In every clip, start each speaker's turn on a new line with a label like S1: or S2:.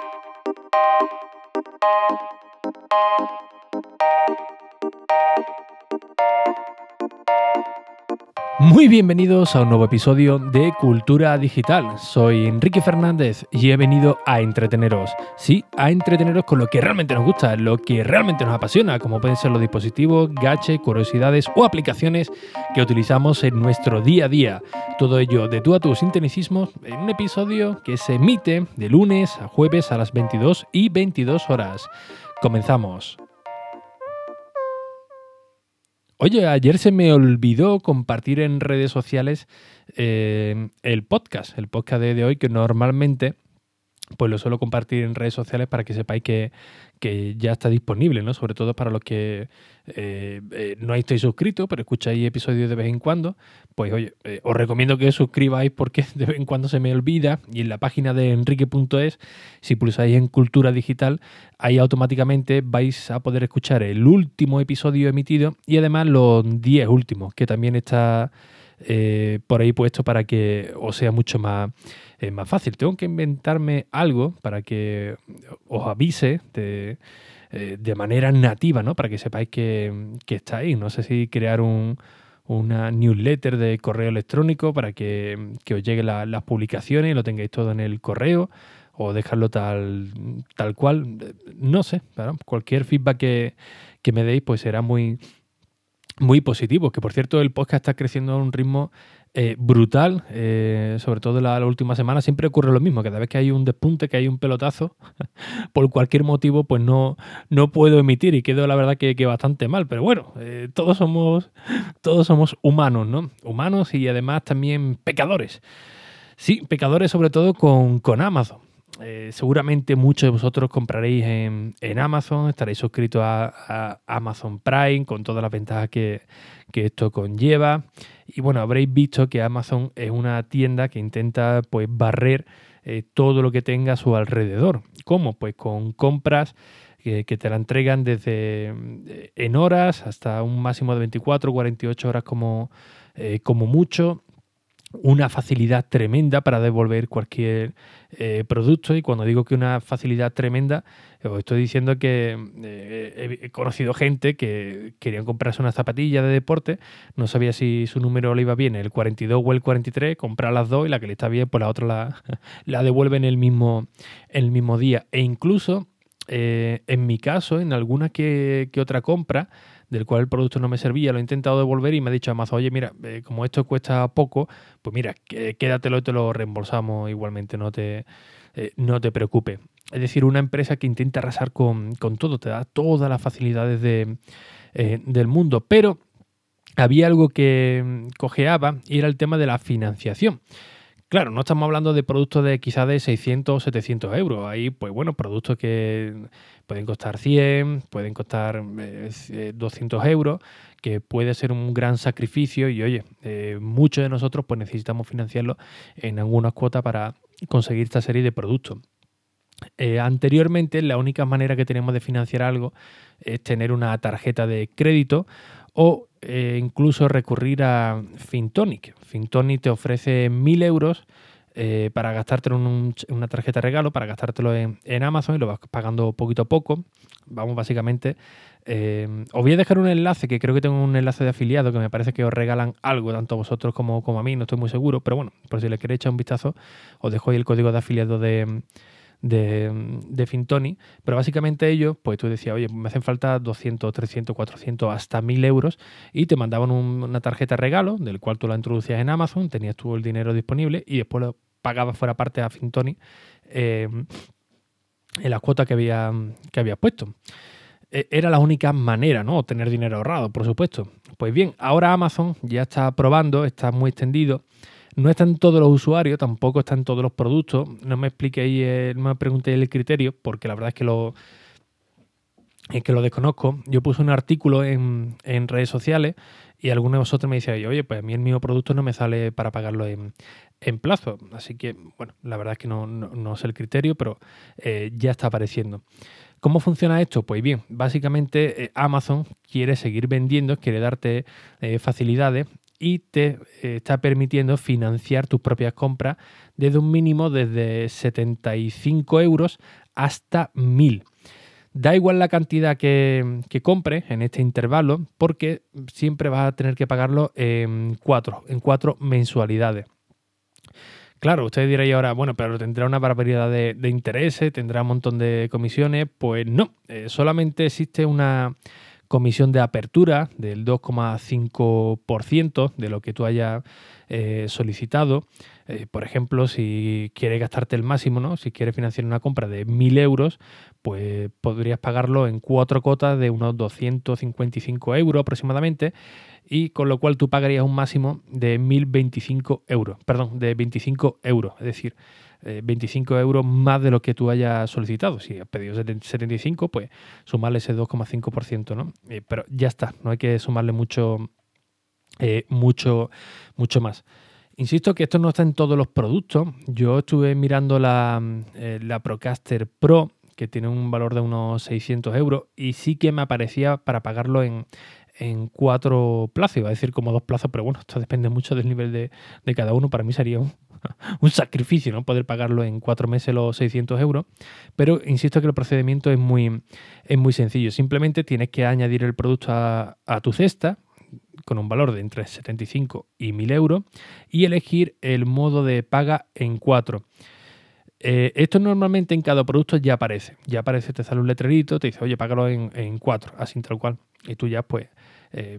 S1: Thank you. Muy bienvenidos a un nuevo episodio de Cultura Digital. Soy Enrique Fernández y he venido a entreteneros. Sí, a entreteneros con lo que realmente nos gusta, lo que realmente nos apasiona, como pueden ser los dispositivos, gaches, curiosidades o aplicaciones que utilizamos en nuestro día a día. Todo ello de tú a tu sin en un episodio que se emite de lunes a jueves a las 22 y 22 horas. Comenzamos. Oye, ayer se me olvidó compartir en redes sociales eh, el podcast, el podcast de, hoy, que normalmente pues lo suelo compartir en redes sociales para que sepáis que, ya está disponible, ¿no? Sobre todo para los que eh, eh, no estáis suscritos, pero escucháis episodios de vez en cuando, pues oye, os recomiendo que os suscribáis porque de vez en cuando se me olvida y en la página de enrique.es, si pulsáis en Cultura Digital, ahí automáticamente vais a poder escuchar el último episodio emitido y además los 10 últimos, que también está eh, por ahí puesto para que os sea mucho más, eh, más fácil. Tengo que inventarme algo para que os avise de, eh, de manera nativa, ¿no? Para que sepáis que, que está ahí. No sé si crear un, una newsletter de correo electrónico para que, os lleguen las publicaciones y lo tengáis todo en el correo o dejarlo tal, tal cual. No sé, cualquier feedback que, que me deis pues será muy, muy positivo. Que por cierto, el podcast está creciendo a un ritmo eh, brutal, eh, sobre todo la, última semana. Siempre ocurre lo mismo. Cada vez que hay un despunte, que hay un pelotazo, por cualquier motivo, pues no, no puedo emitir y quedo la verdad que, que bastante mal. Pero bueno, eh, todos, somos, todos somos humanos, ¿no? Humanos y además también pecadores. Sí, pecadores sobre todo con, con Amazon. Eh, seguramente muchos de vosotros compraréis en, Amazon, estaréis suscritos a, Amazon Prime con todas las ventajas que, esto conlleva. Y bueno, habréis visto que Amazon es una tienda que intenta pues barrer eh, todo lo que tenga a su alrededor. ¿Cómo? Pues con compras que, te la entregan desde eh, en horas hasta un máximo de 24 o 48 horas como, como mucho una facilidad tremenda para devolver cualquier eh, producto. Y cuando digo que una facilidad tremenda os estoy diciendo que eh, he conocido gente que querían comprarse una zapatilla de deporte. No sabía si su número le iba bien el 42 o el 43 comprar las dos y la que le está bien pues la otra la, la devuelven el mismo el mismo día. E incluso eh, en mi caso en alguna que, que otra compra del cual el producto no me servía, lo he intentado devolver y me ha dicho Amazon, oye, mira, eh, como esto cuesta poco, pues mira, quédatelo y te lo reembolsamos igualmente, no te, eh, no te preocupes. Es decir, una empresa que intenta arrasar con, todo, te da todas las facilidades de, eh, del mundo, pero había algo que mm, cojeaba y era el tema de la financiación. Claro, no estamos hablando de productos de quizás de 600 o 700 euros. Ahí, pues bueno, productos que pueden costar 100, pueden costar 200 eh, euros, que puede ser un gran sacrificio y oye, eh, muchos de nosotros pues necesitamos financiarlo en algunas cuotas para conseguir esta serie de productos. Eh, anteriormente, la única manera que tenemos de financiar algo es tener una tarjeta de crédito o incluso recurrir a Fintonic. Fintonic te ofrece 1000 euros eh, para gastártelo en una tarjeta de regalo, para gastártelo en, Amazon y lo vas pagando poquito a poco. Vamos, básicamente. Eh, os voy a dejar un enlace, que creo que tengo un enlace de afiliado, que me parece que os regalan algo, tanto a vosotros como, como a mí, no estoy muy seguro, pero bueno, por si le queréis echar un vistazo, os dejo ahí el código de afiliado de, de, Fintoni, pero básicamente ellos, pues tú decías, oye, me hacen falta 200, 300, 400, hasta 1000 euros y te mandaban una tarjeta de regalo, del cual tú la introducías en Amazon, tenías tú el dinero disponible y después lo pagaba fuera parte a Fintoni eh, en las cuotas que había, que había puesto. E, era la única manera, ¿no? Tener dinero ahorrado, por supuesto. Pues bien, ahora Amazon ya está probando, está muy extendido. No están todos los usuarios, tampoco están todos los productos. No me expliquéis, eh, no me preguntéis el criterio, porque la verdad es que lo, que lo desconozco. Yo puse un artículo en, en redes sociales y alguno de vosotros me dice, oye, pues a mí el mismo producto no me sale para pagarlo en, en plazo. Así que, bueno, la verdad es que no, no, el criterio, pero eh, ya está apareciendo. ¿Cómo funciona esto? Pues bien, básicamente eh, Amazon quiere seguir vendiendo, quiere darte facilidades y te eh, está permitiendo financiar tus propias compras desde un mínimo desde 75 euros hasta 1000. Da igual la cantidad que, que compres en este intervalo porque siempre vas a tener que pagarlo en cuatro, en cuatro mensualidades. Claro, usted dirá ahora, bueno, pero tendrá una barbaridad de, intereses, tendrá un montón de comisiones. Pues no, eh, solamente existe una comisión de apertura del 2,5% de lo que tú hayas eh, solicitado. Eh, por ejemplo, si quieres gastarte el máximo, ¿no? si quieres financiar una compra de 1.000 euros, pues podrías pagarlo en cuatro cotas de unos 255 euros aproximadamente y con lo cual tú pagarías un máximo de 1.025 euros, perdón, de 25 euros, es decir, 25 eh, euros más de lo que tú hayas solicitado. Si has pedido 75, pues sumarle ese 2,5%, ¿no? Eh, pero ya está, no hay que sumarle mucho, eh, mucho, mucho más. Insisto que esto no está en todos los productos. Yo estuve mirando la, la Procaster Pro, que tiene un valor de unos 600 euros, y sí que me aparecía para pagarlo en, en cuatro plazos, iba a decir como dos plazos, pero bueno, esto depende mucho del nivel de, cada uno. Para mí sería un, sacrificio ¿no? poder pagarlo en cuatro meses los 600 euros, pero insisto que el procedimiento es muy, es muy sencillo. Simplemente tienes que añadir el producto a, tu cesta con un valor de entre 75 y 1000 euros y elegir el modo de paga en cuatro. Eh, esto normalmente en cada producto ya aparece. Ya aparece, te sale un letrerito, te dice, oye, págalo en, en cuatro, así tal cual. Y tú ya pues eh,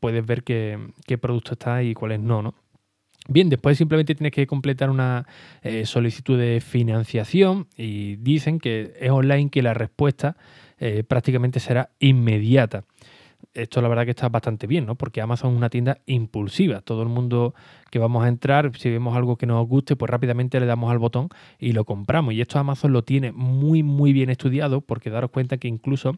S1: puedes ver qué, producto está y cuáles no, ¿no? Bien, después simplemente tienes que completar una eh, solicitud de financiación y dicen que es online que la respuesta prácticamente será inmediata. Esto la verdad que está bastante bien, ¿no? Porque Amazon es una tienda impulsiva. Todo el mundo que vamos a entrar, si vemos algo que nos guste, pues rápidamente le damos al botón y lo compramos. Y esto Amazon lo tiene muy, muy bien estudiado porque daros cuenta que incluso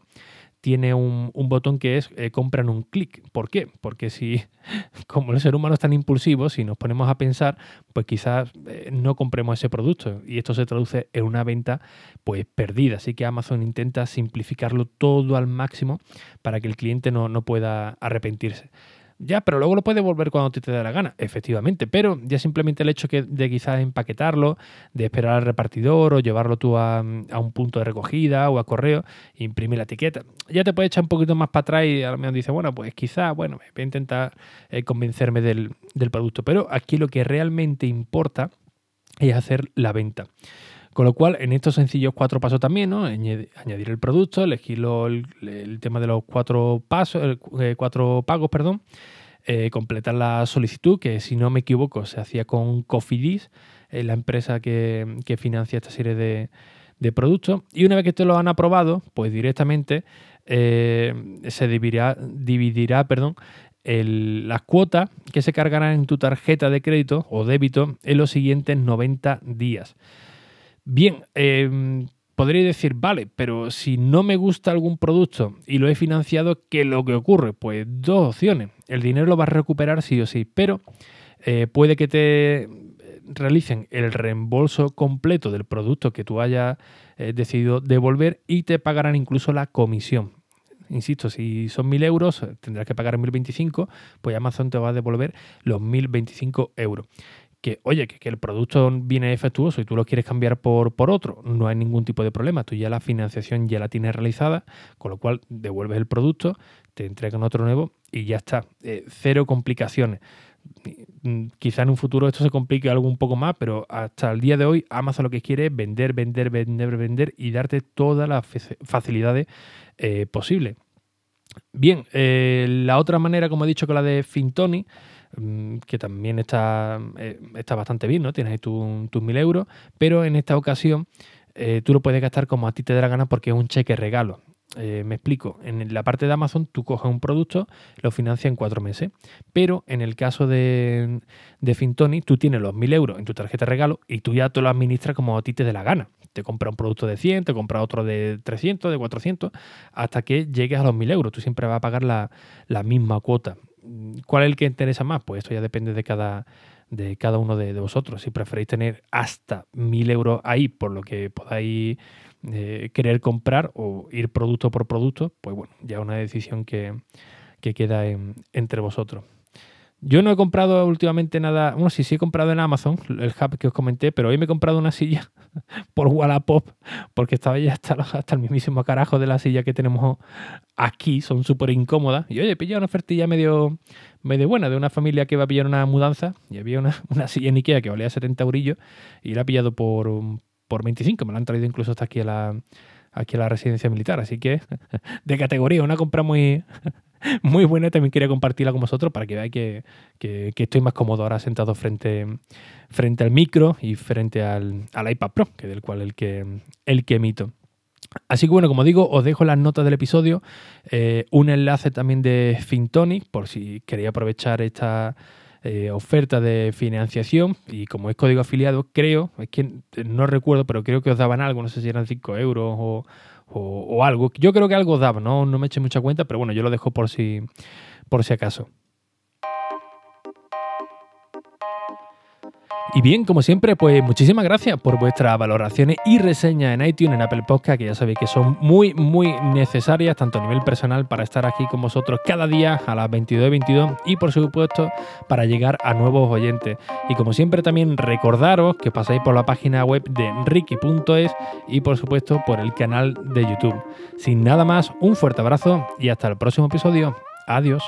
S1: tiene un, botón que es eh, compran un clic. ¿Por qué? Porque si, como el ser humano es tan impulsivo, si nos ponemos a pensar, pues quizás eh, no compremos ese producto y esto se traduce en una venta pues perdida. Así que Amazon intenta simplificarlo todo al máximo para que el cliente no, no pueda arrepentirse. Ya, pero luego lo puedes devolver cuando te, te dé la gana, efectivamente. Pero ya simplemente el hecho que de quizás empaquetarlo, de esperar al repartidor o llevarlo tú a, un punto de recogida o a correo, imprimir la etiqueta, ya te puedes echar un poquito más para atrás y a lo mejor dice, bueno, pues quizás, bueno, voy a intentar eh, convencerme del producto. Pero aquí lo que realmente importa es hacer la venta. Con lo cual, en estos sencillos cuatro pasos también, ¿no? Añadir el producto, elegir el, tema de los cuatro pasos, eh, cuatro pagos, perdón, eh, completar la solicitud, que si no me equivoco se hacía con Cofidis, eh, la empresa que, financia esta serie de, productos. Y una vez que te lo han aprobado, pues directamente se dividirá, dividirá perdón, las cuotas que se cargarán en tu tarjeta de crédito o débito en los siguientes 90 días. Bien, eh, podría decir, vale, pero si no me gusta algún producto y lo he financiado, ¿qué es lo que ocurre? Pues dos opciones. El dinero lo vas a recuperar sí o sí, pero eh, puede que te realicen el reembolso completo del producto que tú hayas eh, decidido devolver y te pagarán incluso la comisión. Insisto, si son 1.000 euros, tendrás que pagar 1.025, pues Amazon te va a devolver los 1.025 euros que, oye, que, el producto viene defectuoso y tú lo quieres cambiar por, por otro, no hay ningún tipo de problema. Tú ya la financiación ya la tienes realizada, con lo cual devuelves el producto, te entregan otro nuevo y ya está. Eh, cero complicaciones. Mm, quizá en un futuro esto se complique algo un poco más, pero hasta el día de hoy Amazon lo que quiere es vender, vender, vender, vender y darte todas las facilidades eh, posibles. Bien, eh, la otra manera, como he dicho, con la de Fintoni, que también está, eh, está bastante bien, ¿no? Tienes ahí tus mil euros, pero en esta ocasión eh, tú lo puedes gastar como a ti te dé la gana porque es un cheque regalo. Eh, me explico, en la parte de Amazon tú coges un producto, lo financias en cuatro meses, pero en el caso de, de Fintoni tú tienes los mil euros en tu tarjeta de regalo y tú ya te lo administras como a ti te dé la gana. Te compra un producto de 100, te compra otro de 300, de 400, hasta que llegues a los mil euros. Tú siempre vas a pagar la, la misma cuota. ¿Cuál es el que interesa más? Pues esto ya depende de cada, de cada uno de, vosotros. Si preferéis tener hasta mil euros ahí por lo que podáis eh, querer comprar o ir producto por producto, pues bueno, ya una decisión que, queda entre vosotros. Yo no he comprado últimamente nada. Bueno, sí, sí he comprado en Amazon, el hub que os comenté, pero hoy me he comprado una silla por Wallapop, porque estaba ya hasta, hasta el mismísimo carajo de la silla que tenemos aquí, son súper incómodas. Y oye, pillado una ofertilla medio, medio buena de una familia que va a pillar una mudanza y había una, una silla en Ikea que valía 70 eurillos y la ha pillado por, por 25, me la han traído incluso hasta aquí a la, aquí a la residencia militar, así que de categoría, una compra muy, muy buena. También quería compartirla con vosotros para que veáis que, estoy más cómodo ahora sentado frente, frente al micro y frente al, iPad Pro, que del cual el que, el que emito. Así que bueno, como digo, os dejo las notas del episodio, eh, un enlace también de FinTonic, por si queréis aprovechar esta eh, oferta de financiación y como es código afiliado, creo, es que no recuerdo, pero creo que os daban algo, no sé si eran 5 euros o, o, algo. Yo creo que algo daba, no, no me eché mucha cuenta, pero bueno, yo lo dejo por si, por si acaso. Y bien, como siempre, pues muchísimas gracias por vuestras valoraciones y reseñas en iTunes, en Apple Podcast, que ya sabéis que son muy, muy necesarias, tanto a nivel personal para estar aquí con vosotros cada día a las 22.22 y por supuesto para llegar a nuevos oyentes. Y como siempre también recordaros que pasáis por la página web de Ricky.es y por supuesto por el canal de YouTube. Sin nada más, un fuerte abrazo y hasta el próximo episodio. Adiós.